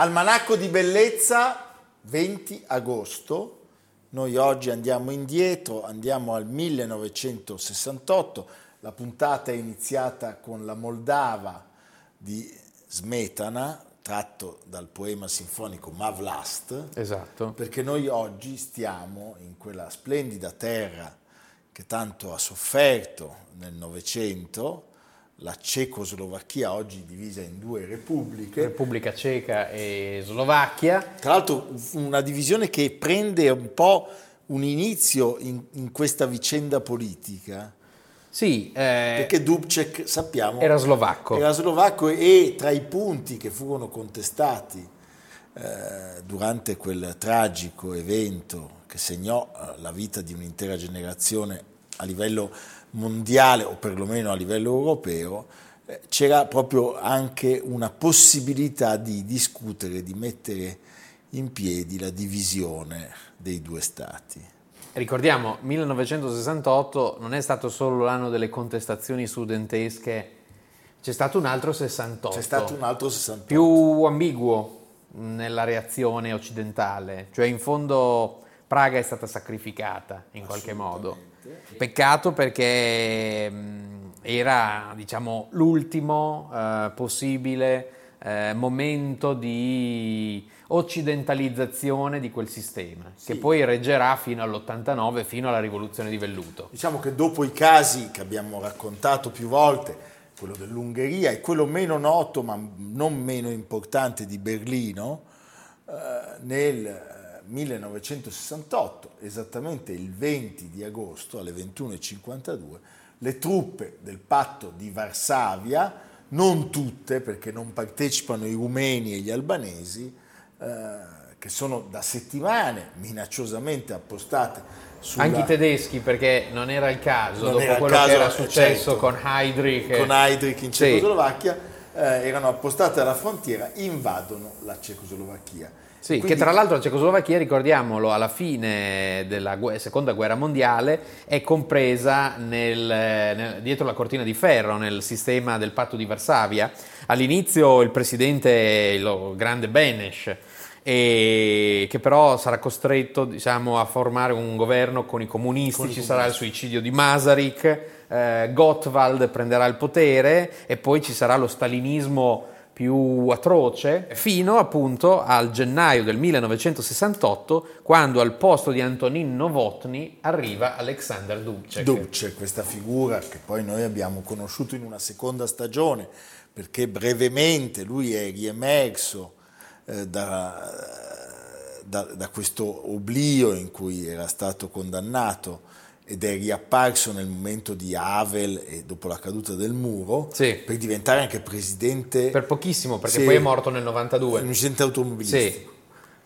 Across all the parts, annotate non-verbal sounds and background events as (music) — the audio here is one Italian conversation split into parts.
Almanacco di bellezza 20 agosto. Noi oggi andiamo indietro, andiamo al 1968. La puntata è iniziata con la Moldava di Smetana, tratto dal poema sinfonico Mavlast. Esatto. Perché noi oggi stiamo in quella splendida terra che tanto ha sofferto nel Novecento, la Cecoslovacchia oggi divisa in due repubbliche. Repubblica Ceca e Slovacchia. Tra l'altro una divisione che prende un po' un inizio in, in questa vicenda politica. Sì, eh, perché Dubček sappiamo era slovacco. Era slovacco e tra i punti che furono contestati eh, durante quel tragico evento che segnò eh, la vita di un'intera generazione a livello mondiale o perlomeno a livello europeo, eh, c'era proprio anche una possibilità di discutere, di mettere in piedi la divisione dei due stati. Ricordiamo, 1968 non è stato solo l'anno delle contestazioni studentesche, c'è stato un altro 68. C'è stato un altro 68. Più ambiguo nella reazione occidentale, cioè in fondo Praga è stata sacrificata in qualche modo. Peccato perché era diciamo, l'ultimo eh, possibile eh, momento di occidentalizzazione di quel sistema, sì. che poi reggerà fino all'89, fino alla rivoluzione di velluto. Diciamo che dopo i casi che abbiamo raccontato più volte, quello dell'Ungheria e quello meno noto ma non meno importante di Berlino, eh, nel 1968, esattamente il 20 di agosto alle 21.52, le truppe del patto di Varsavia, non tutte perché non partecipano i rumeni e gli albanesi, eh, che sono da settimane minacciosamente appostate sulla... Anche i tedeschi, perché non era il caso, non dopo quello caso, che era successo certo, con Heydrich. Con Heydrich in Cecoslovacchia, sì. eh, erano appostate alla frontiera, invadono la Cecoslovacchia. Sì, Quindi... che tra l'altro la Cecoslovacchia, ricordiamolo, alla fine della gu- seconda guerra mondiale è compresa nel, nel, dietro la cortina di ferro nel sistema del patto di Varsavia. All'inizio il presidente, il grande Benes, che però sarà costretto diciamo, a formare un governo con i comunisti, con ci sarà il suicidio di Masaryk, eh, Gottwald prenderà il potere e poi ci sarà lo stalinismo più atroce, fino appunto al gennaio del 1968, quando al posto di Antonin Novotny arriva Alexander Dubček. Dubček, questa figura che poi noi abbiamo conosciuto in una seconda stagione, perché brevemente lui è riemerso eh, da, da, da questo oblio in cui era stato condannato ed è riapparso nel momento di Havel e dopo la caduta del muro sì. per diventare anche presidente per pochissimo perché sì, poi è morto nel 92 un incidente automobilistico sì.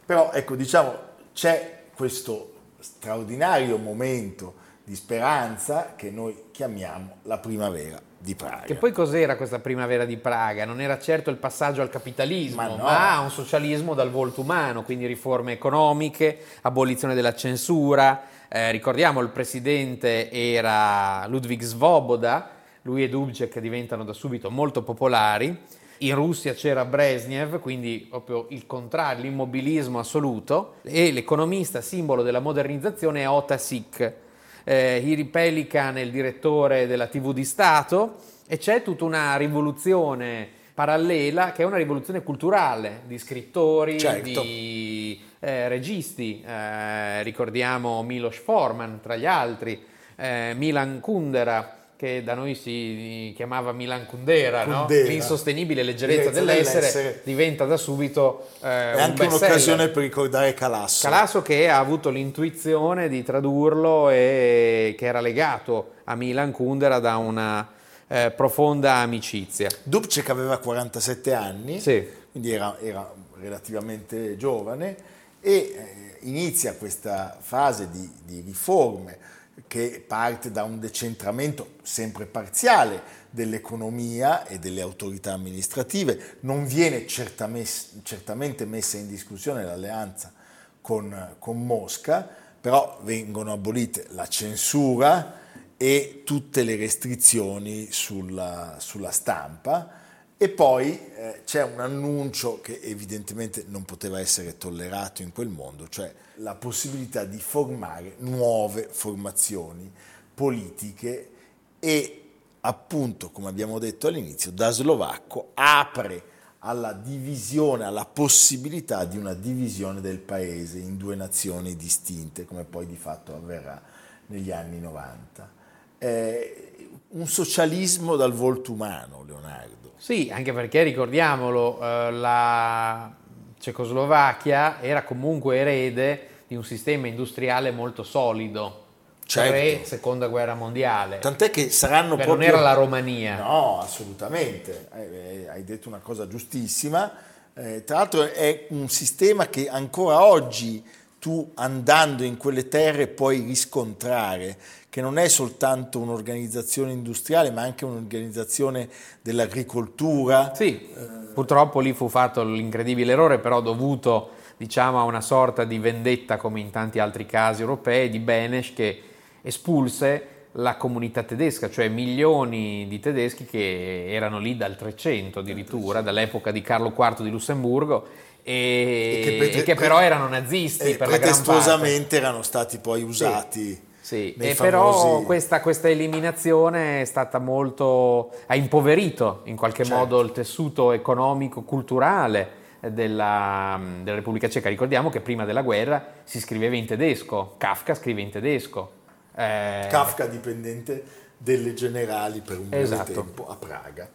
però ecco diciamo c'è questo straordinario momento di speranza che noi chiamiamo la primavera di Praga. Che poi cos'era questa primavera di Praga? Non era certo il passaggio al capitalismo, ma, no. ma a un socialismo dal volto umano, quindi riforme economiche, abolizione della censura, eh, ricordiamo il presidente era Ludwig Svoboda, lui e Dubček diventano da subito molto popolari. In Russia c'era Brezhnev, quindi proprio il contrario, l'immobilismo assoluto, e l'economista simbolo della modernizzazione è Ota Sik, eh, Iri Pelikan è il direttore della TV di Stato. E c'è tutta una rivoluzione parallela che è una rivoluzione culturale di scrittori, Certo. di eh, registi, eh, ricordiamo Milos Forman tra gli altri, eh, Milan Kundera che da noi si chiamava Milan Kundera, no? L'insostenibile leggerezza dell'essere, dell'essere. diventa da subito eh, È un anche un'occasione per ricordare Calasso. Calasso che ha avuto l'intuizione di tradurlo e che era legato a Milan Kundera da una eh, profonda amicizia. Dubček aveva 47 anni, Sì. quindi era, era relativamente giovane e eh, inizia questa fase di, di riforme che parte da un decentramento sempre parziale dell'economia e delle autorità amministrative. Non viene certame- certamente messa in discussione l'alleanza con, con Mosca, però vengono abolite la censura e tutte le restrizioni sulla, sulla stampa e poi eh, c'è un annuncio che evidentemente non poteva essere tollerato in quel mondo, cioè la possibilità di formare nuove formazioni politiche e appunto, come abbiamo detto all'inizio, da slovacco apre alla divisione, alla possibilità di una divisione del paese in due nazioni distinte, come poi di fatto avverrà negli anni 90. Eh, un socialismo dal volto umano, Leonardo. Sì, anche perché ricordiamolo, eh, la Cecoslovacchia era comunque erede di un sistema industriale molto solido. Certo. Pre seconda guerra mondiale. Tant'è che saranno Beh, proprio... non era la Romania. No, assolutamente, Eh, eh, hai detto una cosa giustissima. Eh, tra l'altro è un sistema che ancora oggi tu andando in quelle terre puoi riscontrare che non è soltanto un'organizzazione industriale ma anche un'organizzazione dell'agricoltura. Sì, purtroppo lì fu fatto l'incredibile errore, però dovuto diciamo, a una sorta di vendetta, come in tanti altri casi europei, di Benesch che espulse la comunità tedesca, cioè milioni di tedeschi che erano lì dal 300 addirittura, dall'epoca di Carlo IV di Lussemburgo, e, E che prete- e che però erano nazisti E per pretestuosamente erano stati poi usati. Sì, nei e però famosi- questa, questa eliminazione è stata molto. ha impoverito in qualche Certo. modo il tessuto economico, culturale della, della Repubblica Ceca. Ricordiamo che prima della guerra si scriveva in tedesco, Kafka scrive in tedesco. Eh, Kafka dipendente delle generali per un breve Esatto. tempo a Praga.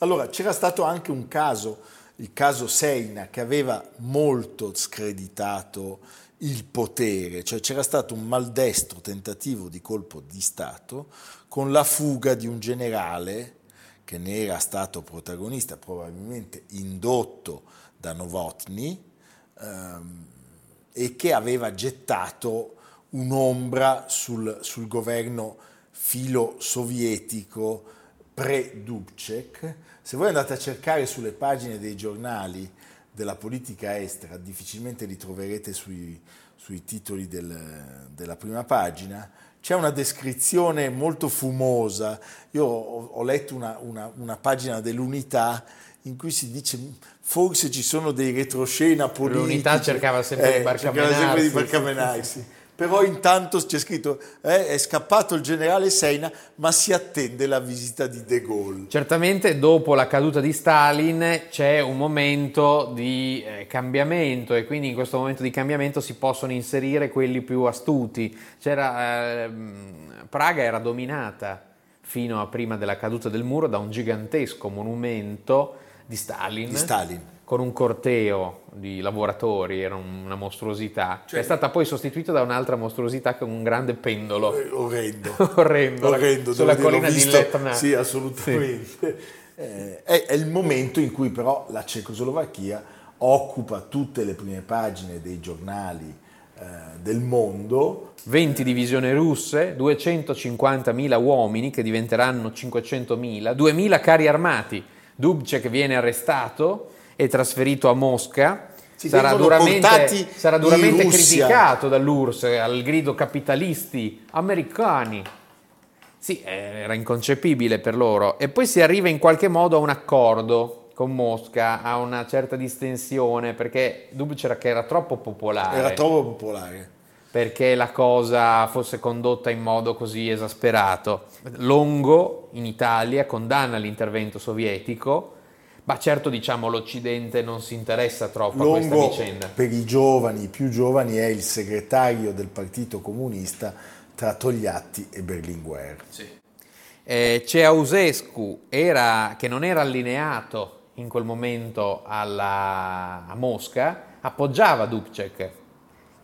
Allora c'era stato anche un caso, il caso Seina, che aveva molto screditato il potere, cioè c'era stato un maldestro tentativo di colpo di Stato con la fuga di un generale che ne era stato protagonista, probabilmente indotto da Novotny, ehm, e che aveva gettato un'ombra sul, sul governo filo-sovietico pre-Dubček. Se voi andate a cercare sulle pagine dei giornali della politica estera, difficilmente li troverete sui, sui titoli del- della prima pagina, c'è una descrizione molto fumosa. Io ho, ho letto una, una- una pagina dell'unità in cui si dice forse ci sono dei retroscena politici. L'Unità cercava sempre di cercava sempre di barcamenarsi. Però intanto c'è scritto eh, è scappato il generale Seina, ma si attende la visita di De Gaulle. Certamente dopo la caduta di Stalin c'è un momento di eh, cambiamento e quindi in questo momento di cambiamento si possono inserire quelli più astuti. C'era, ehm, Praga era dominata fino a prima della caduta del muro da un gigantesco monumento di Stalin, Di Stalin. Con un corteo di lavoratori, era una mostruosità, Cioè- che è stata poi sostituita da un'altra mostruosità con un grande pendolo. Eh, Orrendo. (laughs) Orrendo, Orrendo, sulla dire, collina di. Letna. Sì, assolutamente. Eh, è, è il momento in cui però la Cecoslovacchia occupa tutte le prime pagine dei giornali eh, del mondo 20 divisioni russe, 250.000 uomini che diventeranno 500.000, 2.000 carri armati. Dubček viene arrestato e trasferito a Mosca. Sarà duramente, sarà duramente criticato dall'URSS al grido capitalisti americani. Sì, era inconcepibile per loro. E poi si arriva in qualche modo a un accordo con Mosca, a una certa distensione, perché Dubček che era troppo popolare. Era troppo popolare. Perché la cosa fosse condotta in modo così esasperato. Longo in Italia condanna l'intervento sovietico, ma certo diciamo l'Occidente non si interessa troppo Longo, a questa vicenda. Per i giovani, i più giovani, è il segretario del Partito Comunista tra Togliatti e Berlinguer. Sì. Eh, Ceausescu, era, che non era allineato in quel momento alla, a Mosca, appoggiava Dubček.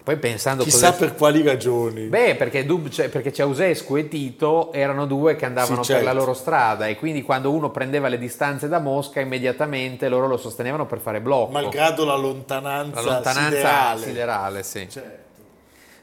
Poi pensando Chissà per quali ragioni. Beh, perché, Dubček, perché Ceausescu e Tito erano due che andavano sì, certo. per la certo. loro strada e quindi quando uno prendeva le distanze da Mosca immediatamente loro lo sostenevano per fare blocco. Malgrado la lontananza, la lontananza siderale. siderale sì. Certo.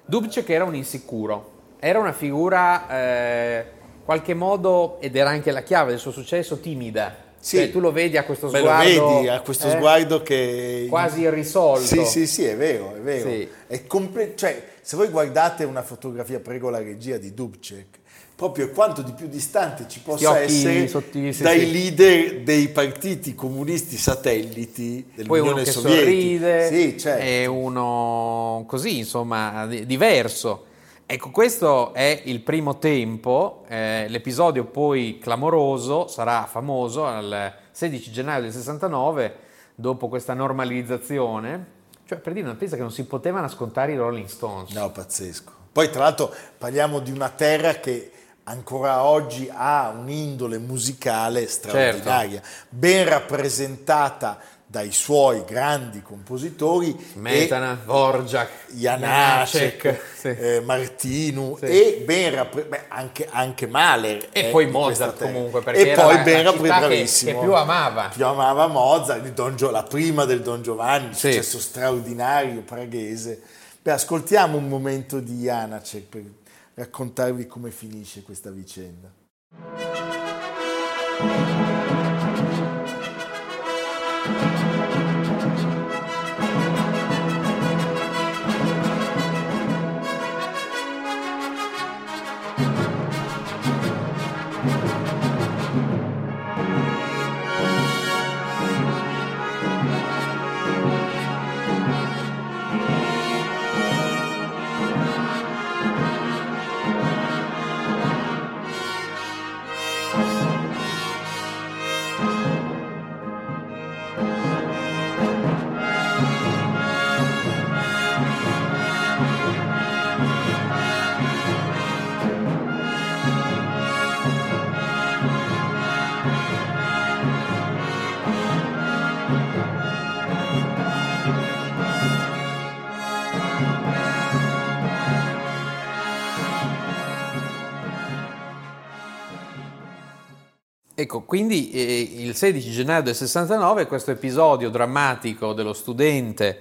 Dubček era un insicuro, era una figura, eh, qualche modo, ed era anche la chiave del suo successo, timida sì. Cioè, tu lo vedi a questo sguardo. Beh, lo vedi a questo eh? sguardo che. Quasi irrisolto. Sì, sì, sì, è vero, è vero. Sì. È comple- cioè, se voi guardate una fotografia, prego la regia di Dubček, proprio quanto di più distante ci possa essere sottili, sì, dai sì. leader dei partiti comunisti satelliti dell'Unione Poi uno che Sovietica. sorride, sì, certo. e uno così, insomma, diverso. Ecco, questo è il primo tempo, eh, l'episodio poi clamoroso sarà famoso al 16 gennaio del 69, dopo questa normalizzazione, cioè per dire una pensa che non si potevano scontare i Rolling Stones. No, pazzesco. Poi tra l'altro parliamo di una terra che ancora oggi ha un'indole musicale straordinaria, certo. ben rappresentata dai suoi grandi compositori Smetana, Vorjak, Janacek, sì. eh, Martinu sì. e ben rappre- beh, anche, anche Mahler e poi Mozart comunque e poi ben rappresentato bravissimo che, che, più amava più amava Mozart Gio, la prima del Don Giovanni sì. successo straordinario praghese beh ascoltiamo un momento di Janacek per raccontarvi come finisce questa vicenda Ecco, quindi eh, il 16 gennaio del 69 questo episodio drammatico dello studente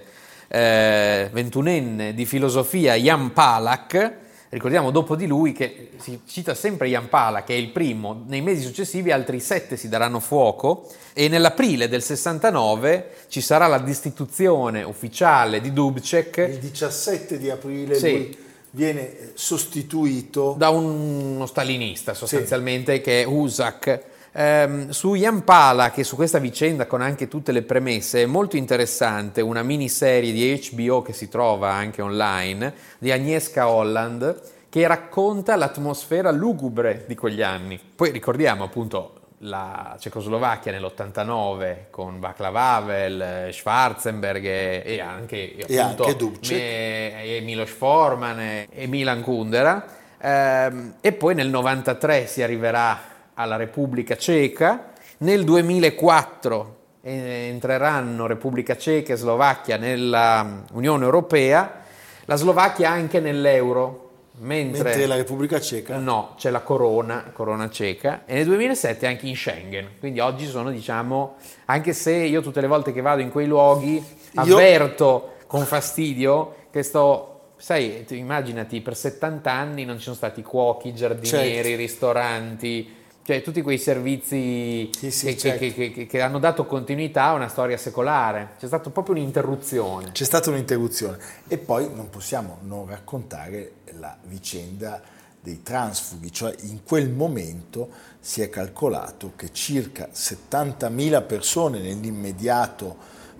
eh, ventunenne di filosofia Jan Palak, ricordiamo dopo di lui che si cita sempre Jan Palak, che è il primo, nei mesi successivi altri sette si daranno fuoco e nell'aprile del 69 ci sarà la destituzione ufficiale di Dubček. Il 17 di aprile sì. lui viene sostituito da uno stalinista sostanzialmente sì. che è Usak Ehm, su Jan Pala, che su questa vicenda con anche tutte le premesse è molto interessante, una miniserie di HBO che si trova anche online, di Agnieszka Holland, che racconta l'atmosfera lugubre di quegli anni. Poi ricordiamo appunto la Cecoslovacchia nell'89 con Václav Havel, Schwarzenberg e, e anche, e appunto, anche e, e Milos Forman e, e Milan Kundera. Ehm, e poi nel 93 si arriverà alla Repubblica Ceca, nel 2004 entreranno Repubblica Ceca e Slovacchia nell'Unione mm, Europea, la Slovacchia anche nell'euro, mentre, mentre, la Repubblica Ceca no, c'è la corona, corona ceca e nel 2007 anche in Schengen. Quindi oggi sono, diciamo, anche se io tutte le volte che vado in quei luoghi avverto io... con fastidio che sto sai, immaginati per 70 anni non ci sono stati cuochi, giardinieri, certo. ristoranti, cioè tutti quei servizi sì, sì, che, certo. che, che, che, hanno dato continuità a una storia secolare. C'è stata proprio un'interruzione. C'è stata un'interruzione e poi non possiamo non raccontare la vicenda dei transfughi, cioè in quel momento si è calcolato che circa 70.000 persone nell'immediato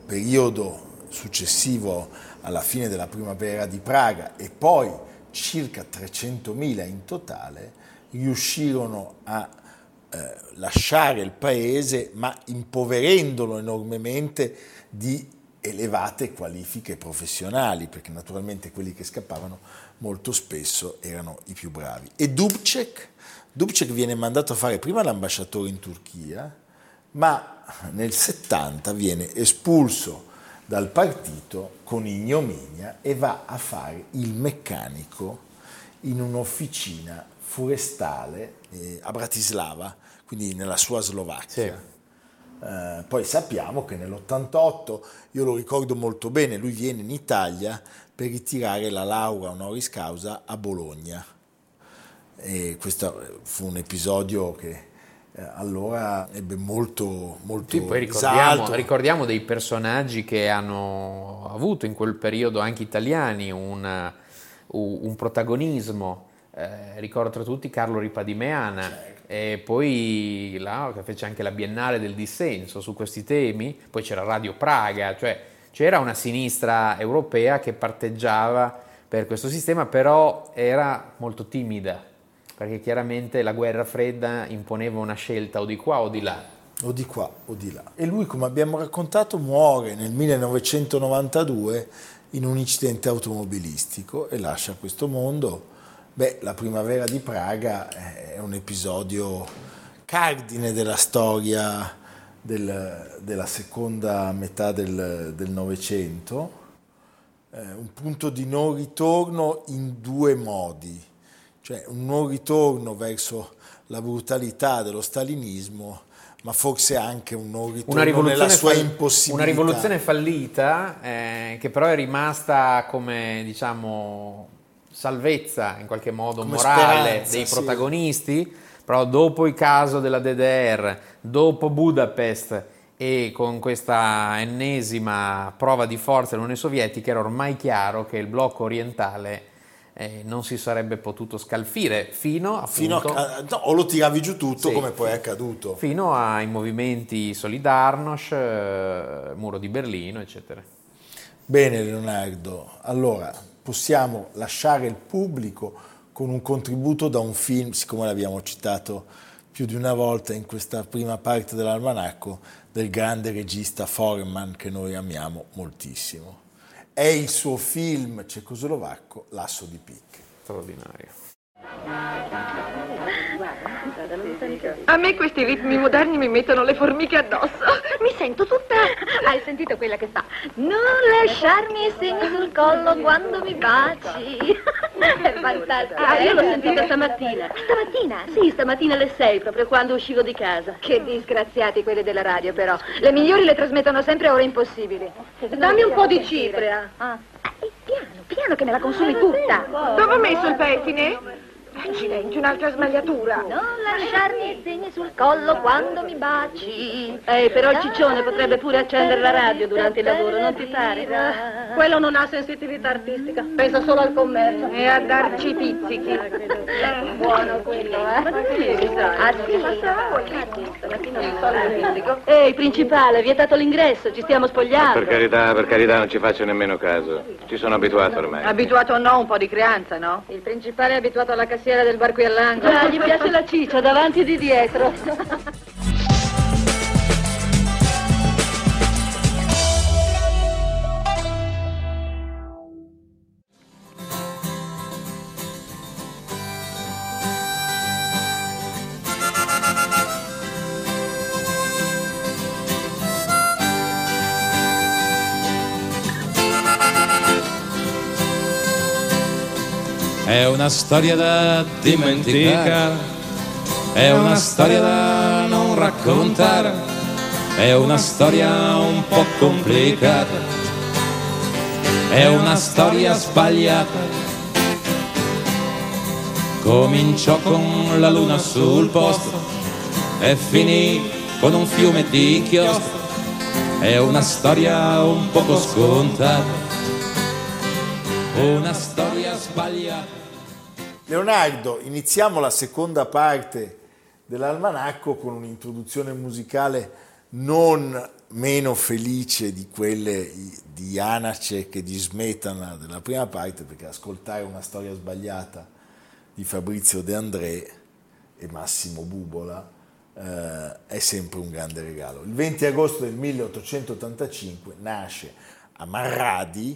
periodo successivo alla fine della primavera di Praga e poi circa 300.000 in totale riuscirono a eh, lasciare il paese ma impoverendolo enormemente di elevate qualifiche professionali, perché naturalmente quelli che scappavano molto spesso erano i più bravi. E Dubček, Dubček viene mandato a fare prima l'ambasciatore in Turchia, ma nel 70 viene espulso dal partito con ignominia e va a fare il meccanico in un'officina forestale eh, a Bratislava, quindi nella sua Slovacchia. Sì. Eh, poi sappiamo che nell'88, io lo ricordo molto bene, lui viene in Italia per ritirare la laurea honoris causa a Bologna. E questo fu un episodio che eh, allora ebbe molto, molto sì, poi ricordiamo, ricordiamo, dei personaggi che hanno avuto in quel periodo anche italiani una, un protagonismo. Eh, ricordo tra tutti Carlo Ripa di Meana certo. e poi là, che fece anche la Biennale del dissenso su questi temi, poi c'era Radio Praga, cioè c'era una sinistra europea che parteggiava per questo sistema, però era molto timida perché chiaramente la guerra fredda imponeva una scelta o di qua o di là. O di qua o di là. E lui, come abbiamo raccontato, muore nel 1992 in un incidente automobilistico e lascia questo mondo. Beh, la primavera di Praga è un episodio cardine della storia del, della seconda metà del Novecento, eh, un punto di non ritorno in due modi cioè un non ritorno verso la brutalità dello stalinismo, ma forse anche un non ritorno nella sua impossibilità. Una rivoluzione fallita eh, che però è rimasta come diciamo salvezza in qualche modo come morale speranza, dei protagonisti, sì. però dopo il caso della DDR, dopo Budapest e con questa ennesima prova di forza dell'Unione Sovietica era ormai chiaro che il blocco orientale eh, non si sarebbe potuto scalfire fino, appunto, fino a, no, o lo tiravi giù tutto sì, come poi è accaduto. Fino ai movimenti Solidarnosc eh, Muro di Berlino eccetera. Bene Leonardo. Allora possiamo lasciare il pubblico con un contributo da un film siccome l'abbiamo citato più di una volta in questa prima parte dell'almanacco del grande regista Foreman che noi amiamo moltissimo è il suo film cecoslovacco L'asso di picche. Straordinario. A me questi ritmi moderni mi mettono le formiche addosso. Mi sento tutta... Hai sentito quella che fa? Non lasciarmi i segni sul collo quando mi baci. È fantastica. Ah, io l'ho sentita stamattina. Stamattina? Sì, stamattina alle sei, proprio quando uscivo di casa. Che disgraziati quelli della radio, però. Le migliori le trasmettono sempre a ore impossibili. Dammi un po' di cipria. Ah. Piano, piano che me la consumi tutta. Dove ho messo il pettine? Accidenti, un'altra smagliatura. Non lasciarmi segni sul collo quando mi baci. Eh, però il ciccione potrebbe pure accendere la radio durante il lavoro, non ti pare? Quello non ha sensibilità artistica, pensa solo al commercio. E a darci i pizzichi. Eh, buono quello, eh? Ma sì, ah, sì? Ehi, principale, vietato l'ingresso, ci stiamo spogliando. Per carità, per carità, non ci faccio nemmeno caso. Ci sono abituato ormai. Abituato o no, un po' di creanza, no? Il principale è abituato alla cassiera cassiera del bar qui all'angolo. Ah, gli piace la ciccia, davanti e di dietro. (laughs) una storia da dimenticare, è una storia da non raccontare, è una storia un po' complicata, è una storia sbagliata. Cominciò con la luna sul posto e finì con un fiume di inchiostro. È una storia un poco scontata, una storia sbagliata. Leonardo, iniziamo la seconda parte dell'almanacco con un'introduzione musicale non meno felice di quelle di Janacek e di Smetana della prima parte, perché ascoltare una storia sbagliata di Fabrizio De André e Massimo Bubola eh, è sempre un grande regalo. Il 20 agosto del 1885 nasce a Marradi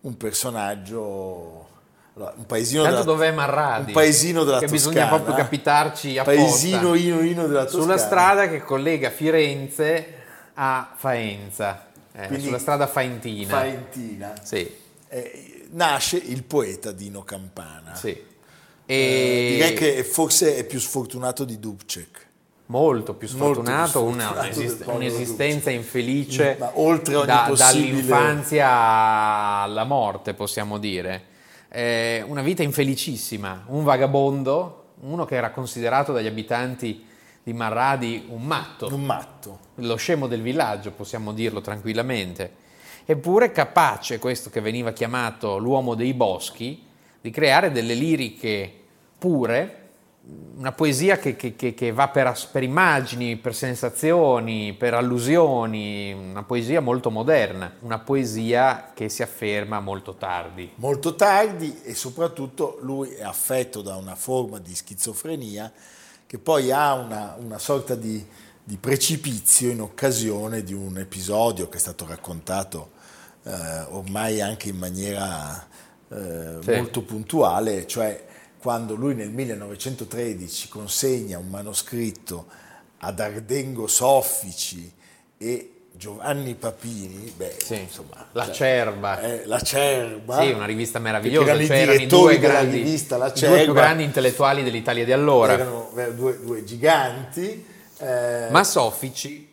un personaggio allora, un paesino Tanto della, dov'è Marradi? Un paesino della che Toscana. bisogna proprio capitarci apposta. Paesino ino ino della Toscana. Sulla strada che collega Firenze a Faenza, eh, sulla strada Faentina. Faentina. Sì. Eh, nasce il poeta Dino Campana. Sì. E... Eh, direi che forse è più sfortunato di Dubcek. Molto più sfortunato, Molto più sfortunato una, un'esist- un'esistenza infelice Ma oltre da- possibile- dall'infanzia alla morte, possiamo dire. Eh, una vita infelicissima, un vagabondo, uno che era considerato dagli abitanti di Marradi un matto, Un matto. lo scemo del villaggio, possiamo dirlo tranquillamente. Eppure capace, questo che veniva chiamato l'uomo dei boschi, di creare delle liriche pure, una poesia che, che- che- va per, per immagini, per sensazioni, per allusioni, una poesia molto moderna, una poesia che si afferma molto tardi. Molto tardi e soprattutto lui è affetto da una forma di schizofrenia che poi ha una, una sorta di, di precipizio in occasione di un episodio che è stato raccontato eh, ormai anche in maniera eh, Sì. molto puntuale, cioè quando lui nel 1913 consegna un manoscritto ad Ardengo Soffici e Giovanni Papini, beh, Sì, insomma, La cioè, Cerba. eh, la Cerba. Sì, una rivista meravigliosa, erano c'erano i due, grandi, rivista La i due più Cerba. grandi intellettuali dell'Italia di allora. erano due, due giganti, eh, Ma Soffici,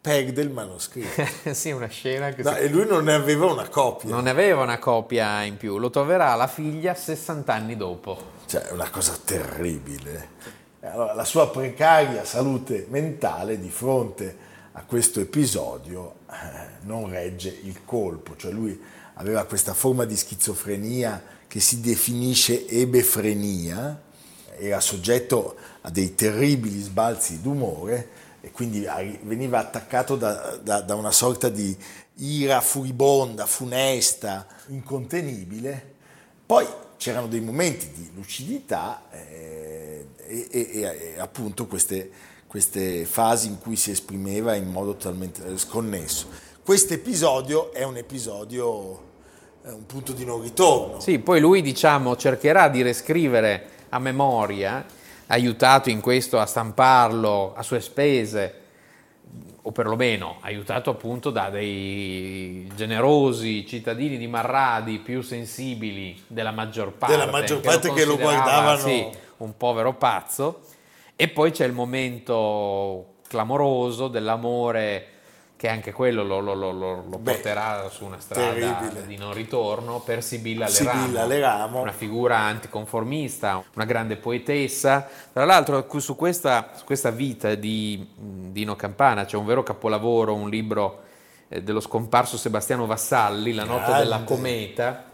perde il manoscritto. (laughs) sì, una scena che No, si- e lui non ne aveva una copia, non ne aveva una copia in più, lo troverà la figlia 60 anni dopo. Cioè è una cosa terribile. Allora, la sua precaria salute mentale di fronte a questo episodio eh, non regge il colpo, cioè lui aveva questa forma di schizofrenia che si definisce ebefrenia, era soggetto a dei terribili sbalzi d'umore e quindi veniva attaccato da, da- da una sorta di ira furibonda, funesta, incontenibile. Poi c'erano dei momenti di lucidità eh, e, e- e- appunto queste, queste fasi in cui si esprimeva in modo totalmente eh, sconnesso. Questo episodio è un episodio, è un punto di non ritorno. Sì, poi lui diciamo cercherà di riscrivere a memoria, aiutato in questo a stamparlo a sue spese, o perlomeno aiutato appunto da dei generosi cittadini di Marradi più sensibili della maggior parte, Della maggior parte che lo considerava, guardavano- sì, un povero pazzo. E poi c'è il momento clamoroso dell'amore che anche quello lo, lo- lo- lo- Beh, porterà su una strada terribile. di non ritorno per Sibilla Leramo, Sibilla Leramo. una figura anticonformista, una grande poetessa. Tra l'altro su questa, su questa vita di Dino Campana c'è un vero capolavoro, un libro eh, dello scomparso Sebastiano Vassalli, La notte Grande. della cometa,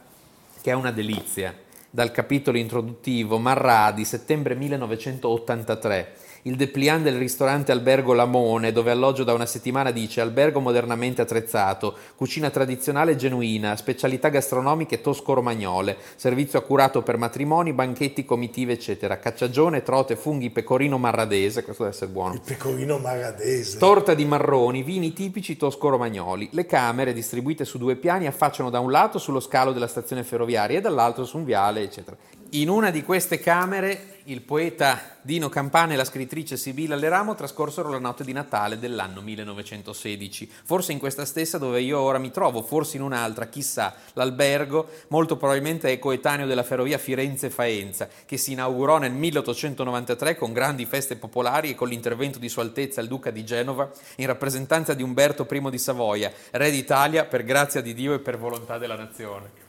che è una delizia. Dal capitolo introduttivo Marradi, settembre 1983. Il dépliant del ristorante Albergo Lamone, dove alloggio da una settimana, dice albergo modernamente attrezzato, cucina tradizionale genuina, specialità gastronomiche tosco-romagnole, servizio accurato per matrimoni, banchetti, comitive, eccetera. Cacciagione, trote, funghi, pecorino marradese, questo deve essere buono. Il pecorino maradese. Torta di marroni, vini tipici tosco-romagnoli. Le camere, distribuite su due piani, affacciano da un lato sullo scalo della stazione ferroviaria e dall'altro su un viale, eccetera. In una di queste camere il poeta Dino Campana e la scrittrice Sibilla Leramo trascorsero la notte di Natale dell'anno 1916. Forse in questa stessa dove io ora mi trovo, forse in un'altra, chissà. L'albergo molto probabilmente è coetaneo della ferrovia Firenze-Faenza, che si inaugurò nel 1893 con grandi feste popolari e con l'intervento di Sua Altezza il Duca di Genova in rappresentanza di Umberto I di Savoia, re d'Italia per grazia di Dio e per volontà della nazione.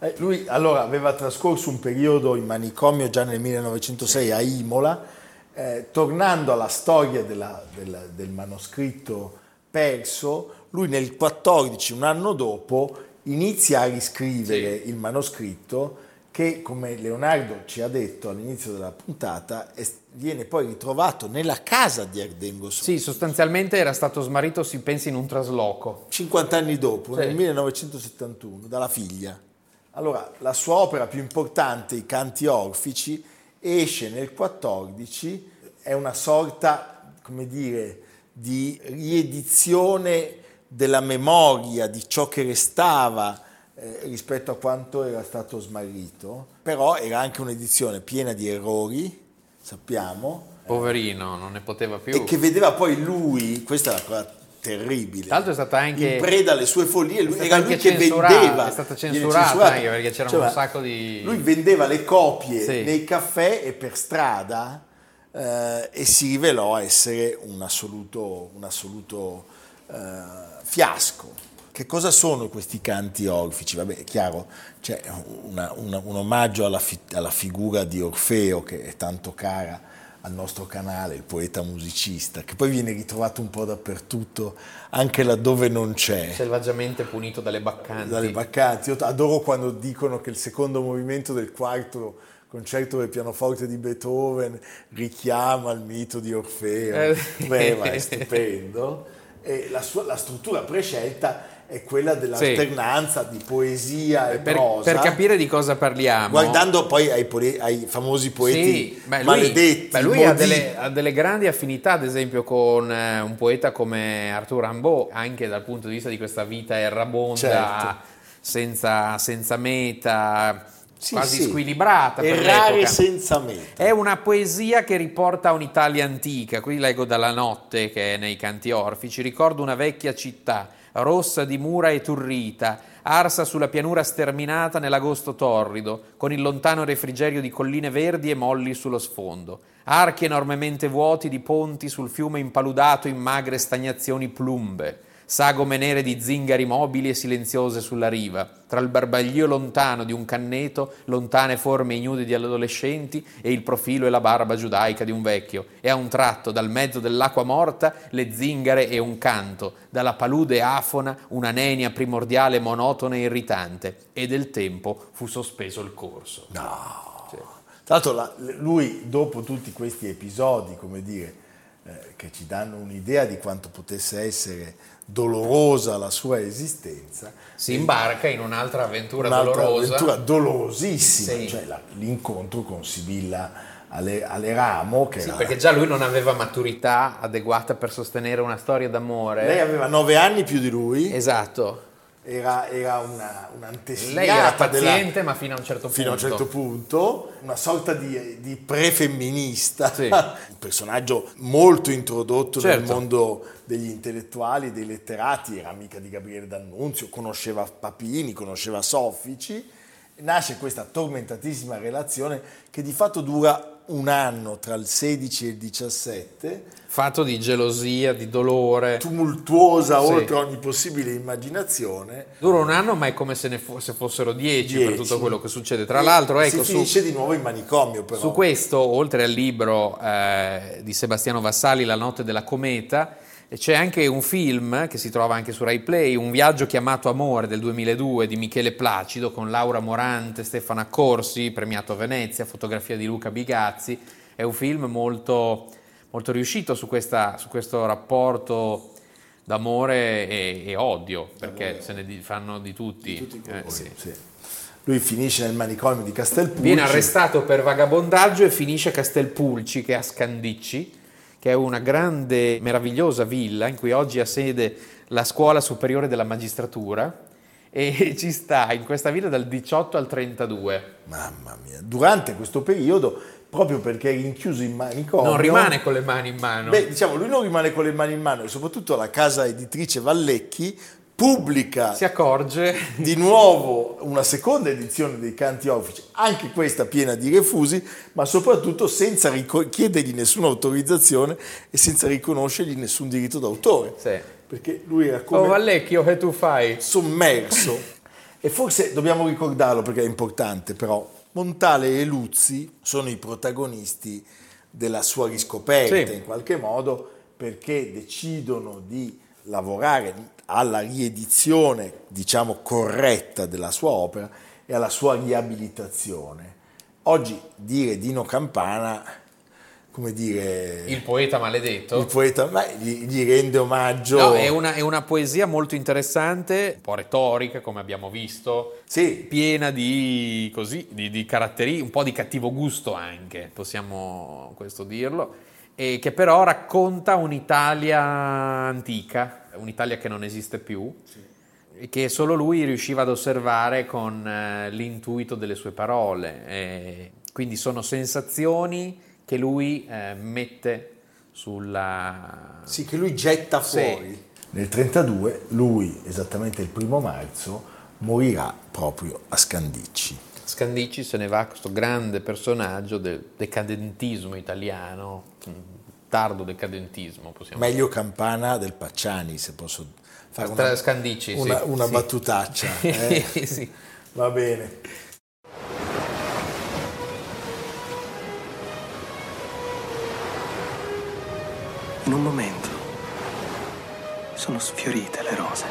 Eh, lui allora aveva trascorso un periodo in manicomio già nel 1906 a Imola, eh, tornando alla storia della- della- del manoscritto perso, lui nel 14, un anno dopo, inizia a riscrivere il manoscritto che come Leonardo ci ha detto all'inizio della puntata viene poi ritrovato nella casa di Ardengo Sotto. Sì, sostanzialmente era stato smarrito, si pensi, in un trasloco. 50 anni dopo, Sì. nel 1971, dalla figlia. Allora, la sua opera più importante, I Canti Orfici, esce nel 14, è una sorta, come dire, di riedizione della memoria di ciò che restava eh, rispetto a quanto era stato smarrito, però era anche un'edizione piena di errori, sappiamo, Poverino, non ne poteva più. e che vedeva poi lui, questa è la cosa terribile, Tra l'altro è stata anche- in preda alle sue follie, lui, era lui che vendeva, è stata censurata censurata. anche perché c'erano Cioè, un sacco di- Lui vendeva le copie Sì. nei caffè e per strada eh, e si rivelò essere un assoluto, un assoluto eh, fiasco. Che cosa sono questi canti orfici? Vabbè, è chiaro, c'è una- una- un omaggio alla, fi- alla figura di Orfeo che è tanto cara al nostro canale, il poeta musicista, che poi viene ritrovato un po' dappertutto, anche laddove non c'è. Selvaggiamente punito dalle baccanti. Dalle baccanti. Io adoro quando dicono che il secondo movimento del quarto concerto del pianoforte di Beethoven richiama il mito di Orfeo. Eh. Beh, ma è stupendo. E la, sua- la struttura prescelta è quella dell'alternanza di poesia e per, prosa. per capire di cosa parliamo. Guardando poi ai, ai famosi poeti Sì, beh, lui, maledetti, beh, lui ha, delle, ha delle grandi affinità, ad esempio, con eh, un poeta come Arthur Rimbaud, anche dal punto di vista di questa vita errabonda, Certo. senza, senza meta, Sì, quasi sì. squilibrata. Errare senza meta. È una poesia che riporta a un'Italia antica. Qui leggo dalla notte che è nei canti orfici. Ricordo una vecchia città, rossa di mura e turrita, arsa sulla pianura sterminata nell'agosto torrido, con il lontano refrigerio di colline verdi e molli sullo sfondo. Archi enormemente vuoti di ponti sul fiume impaludato in magre stagnazioni plumbe sagome nere di zingari mobili e silenziose sulla riva, tra il barbaglio lontano di un canneto, lontane forme ignude di adolescenti e il profilo e la barba giudaica di un vecchio, e a un tratto, dal mezzo dell'acqua morta, le zingare e un canto, dalla palude afona una nenia primordiale monotona e irritante, e del tempo fu sospeso il corso. No. Tra l'altro la- lui, dopo tutti questi episodi, come dire, eh, che ci danno un'idea di quanto potesse essere dolorosa la sua esistenza, Si imbarca in un'altra avventura un'altra dolorosa. avventura dolorosissima, Sì. cioè la- l'incontro con Sibilla Ale- Aleramo, che Sì, era- perché già lui non aveva maturità adeguata per sostenere una storia d'amore. lei aveva nove anni più di lui, Esatto. Era, era una, un'antesignata Lei era della- paziente, ma fino a un certo punto. fino a un certo punto, una sorta di, di pre-femminista, Sì. (laughs) un personaggio molto introdotto nel Certo. mondo degli intellettuali, dei letterati, era amica di Gabriele D'Annunzio, conosceva Papini, conosceva Soffici, nasce questa tormentatissima relazione che di fatto dura un anno tra il 16 e il 17, Fatto di gelosia, di dolore. tumultuosa Sì. oltre ogni possibile immaginazione. Dura un anno, ma è come se ne fo- se fossero dieci, per Dieci. tutto quello che succede. Tra l'altro, E ecco, si su, finisce di nuovo in manicomio però. su questo, oltre al libro eh, di Sebastiano Vassali, La notte della cometa, c'è anche un film che si trova anche su Rai Play, Un viaggio chiamato Amore del 2002 di Michele Placido con Laura Morante, Stefano Accorsi, premiato a Venezia, fotografia di Luca Bigazzi. È un film molto, molto riuscito su, questa- su questo rapporto d'amore e, e odio, perché se ne di- fanno di tutti. tutti i Eh, sì. sì. Lui finisce nel manicomio di Castelpulci. Viene arrestato per vagabondaggio e finisce a Castelpulci, che è a Scandicci, che è una grande, meravigliosa villa in cui oggi ha sede la scuola superiore della magistratura e (laughs) ci sta in questa villa dal 18 al 32. Mamma mia, durante questo periodo, proprio perché è rinchiuso in manicomio... Non rimane con le mani in mano. Beh, diciamo, lui non rimane con le mani in mano e soprattutto la casa editrice Vallecchi pubblica si accorge di nuovo una seconda edizione dei Canti Orfici, anche questa piena di refusi, ma soprattutto senza rico- chiedergli nessuna autorizzazione e senza riconoscergli nessun diritto d'autore. Sì. Perché lui era Oh come Vallecchio, che tu fai? sommerso. (laughs) e forse dobbiamo ricordarlo perché è importante, però Montale e Luzzi sono i protagonisti della sua riscoperta Sì. in qualche modo perché decidono di lavorare alla riedizione, diciamo, corretta della sua opera e alla sua riabilitazione. Oggi dire Dino Campana, come dire... Il poeta maledetto. Il poeta, ma gli, gli rende omaggio... No, è una, è una poesia molto interessante, un po' retorica, come abbiamo visto, Sì, piena di, così, di, di caratteri, un po' di cattivo gusto anche, possiamo questo dirlo, e che però racconta un'Italia antica, un'Italia che non esiste più, e che solo lui riusciva ad osservare con eh, l'intuito delle sue parole. E quindi sono sensazioni che lui eh, mette sulla... Sì, che lui getta Sì. fuori. Nel 32 lui, esattamente il primo marzo, morirà proprio a Scandicci. Scandicci se ne va questo grande personaggio del decadentismo italiano, tardo decadentismo possiamo Meglio Campana del Pacciani, se posso fare una, Scandicci, sì, una, una sì. battutaccia. (laughs) eh? Sì. Va bene. In un momento sono sfiorite le rose.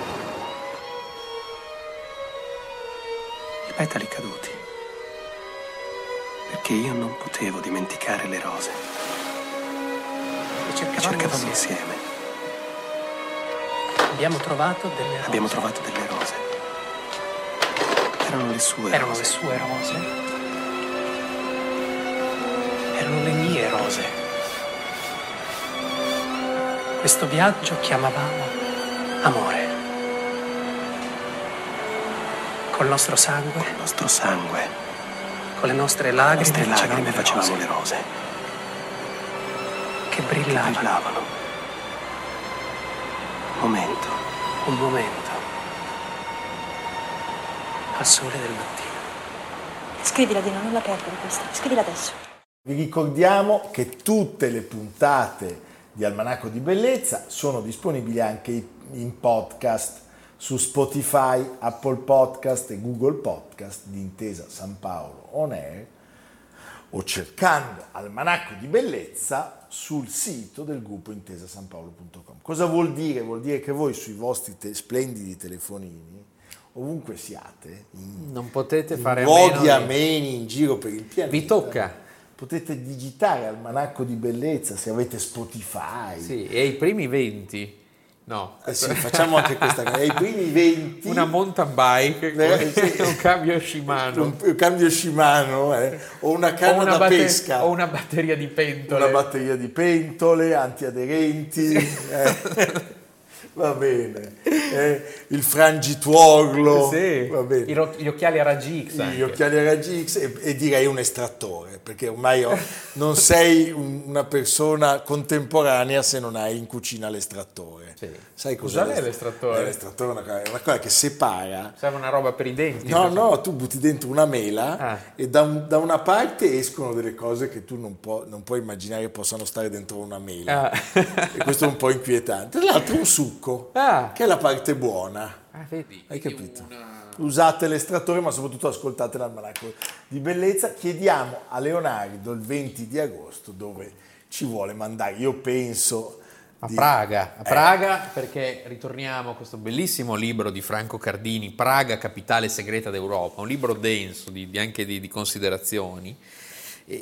I petali caduti. Perché io non potevo dimenticare le rose. Le cercavamo, cercavamo insieme. insieme. Abbiamo trovato delle rose. Abbiamo trovato delle rose. Erano le sue Erano rose. le sue rose. Erano le mie rose. Questo viaggio chiamavamo amore. Col nostro sangue, Il nostro sangue, con le nostre le lacrime, nostre lacrime facevamo le le rose. che Che brillavano. brillavano. Momento. Un momento. Al sole del mattino. Scrivila Dino, non la perdere questa. Scrivila adesso. Vi ricordiamo che tutte le puntate di Almanacco di Bellezza sono disponibili anche in podcast su Spotify, Apple Podcast e Google Podcast di Intesa San Paolo On Air o cercando Almanacco di Bellezza sul sito del gruppo intesasanpaolo.com. Cosa vuol dire? Vuol dire che voi sui vostri te- splendidi telefonini, ovunque siate, in Non potete fare a luoghi meno di- ameni in giro per il pianeta. Vi tocca. Potete digitare Almanacco di Bellezza se avete Spotify. Sì, e i primi 20, no, Eh sì, facciamo anche questa cosa. Ai primi 20 una mountain bike, Eh, (laughs) un cambio Shimano, un, un cambio Shimano eh, o una canna o una, da batte- pesca, o una batteria di pentole. una batteria di pentole antiaderenti. (laughs) Va bene. eh, il frangituorlo. Sì, ro- gli occhiali a raggi X anche. gli occhiali a raggi X e, e direi un estrattore, perché ormai ho- non sei un- una persona contemporanea se non hai in cucina l'estrattore. Sì. Sai cos'è Cos'è l'estrattore? Eh, l'estrattore è una, cosa- una cosa che separa. Serve una roba per i denti. No, no, tu butti dentro una mela Ah. e da, un- da una parte escono delle cose che tu non, può- non puoi immaginare possano stare dentro una mela. Ah. E questo è un po' inquietante. Tra l'altro un succo, Ah. che è la parte buona. Ah, vedi? Hai capito? Usate l'estrattore, ma soprattutto ascoltate l'almanacco di bellezza. Chiediamo a Leonardo il 20 di agosto dove ci vuole mandare. Io penso A di- Praga, a Eh, Praga perché ritorniamo a questo bellissimo libro di Franco Cardini, Praga, capitale segreta d'Europa, un libro denso di, di- anche di, di considerazioni.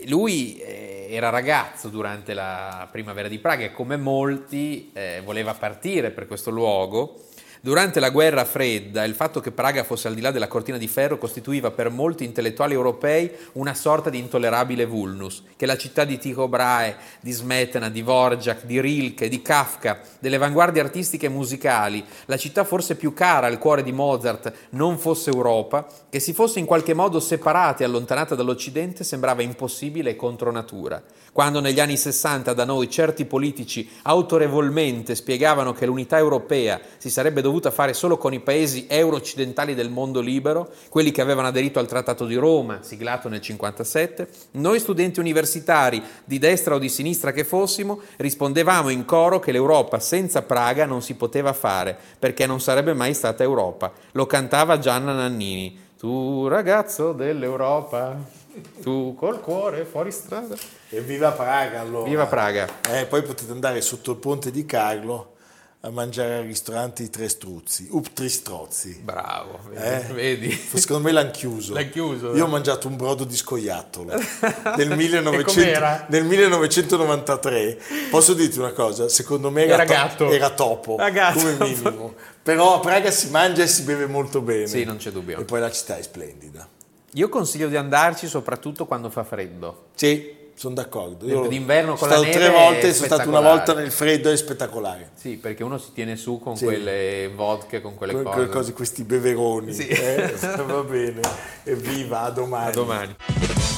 Lui eh, era ragazzo durante la primavera di Praga e come molti eh, voleva partire per questo luogo. Durante la guerra fredda, il fatto che Praga fosse al di là della cortina di ferro costituiva per molti intellettuali europei una sorta di intollerabile vulnus, che la città di Tycho Brahe, di Smetana, di Dvorak, di Rilke, di Kafka, delle avanguardie artistiche e musicali, la città forse più cara al cuore di Mozart, non fosse Europa, che si fosse in qualche modo separata e allontanata dall'Occidente sembrava impossibile e contro natura. Quando negli anni 60 da noi certi politici autorevolmente spiegavano che l'unità europea si sarebbe dovuta fare solo con i paesi euro-occidentali del mondo libero, quelli che avevano aderito al Trattato di Roma, siglato nel 57, noi studenti universitari, di destra o di sinistra che fossimo, rispondevamo in coro che l'Europa senza Praga non si poteva fare, perché non sarebbe mai stata Europa. Lo cantava Gianna Nannini. Tu ragazzo dell'Europa, tu col cuore fuori strada. E viva Praga allora. Viva Praga. Eh, poi potete andare sotto il ponte di Carlo a mangiare al ristorante i tre struzzi, up tre strozzi. Bravo, vedi? Eh? vedi? Secondo me l'hanno chiuso. L'hanno chiuso, Io ho eh? mangiato un brodo di scoiattolo (laughs) nel, 1900 com'era? nel 1993. Posso dirti una cosa? Secondo me era, Era to- gatto. era topo, Era gatto. come minimo. Però a Praga si mangia e si beve molto bene. Sì, non c'è dubbio. E poi la città è splendida. Io consiglio di andarci soprattutto quando fa freddo. Sì, sono d'accordo. Io D'inverno con la stato neve tre volte, sono stato una volta nel freddo, è spettacolare. Sì, perché uno si tiene su con Sì. quelle vodka, con quelle Que- cose. cose, questi beveroni. Sì. eh? Va bene. Evviva, a domani. A domani.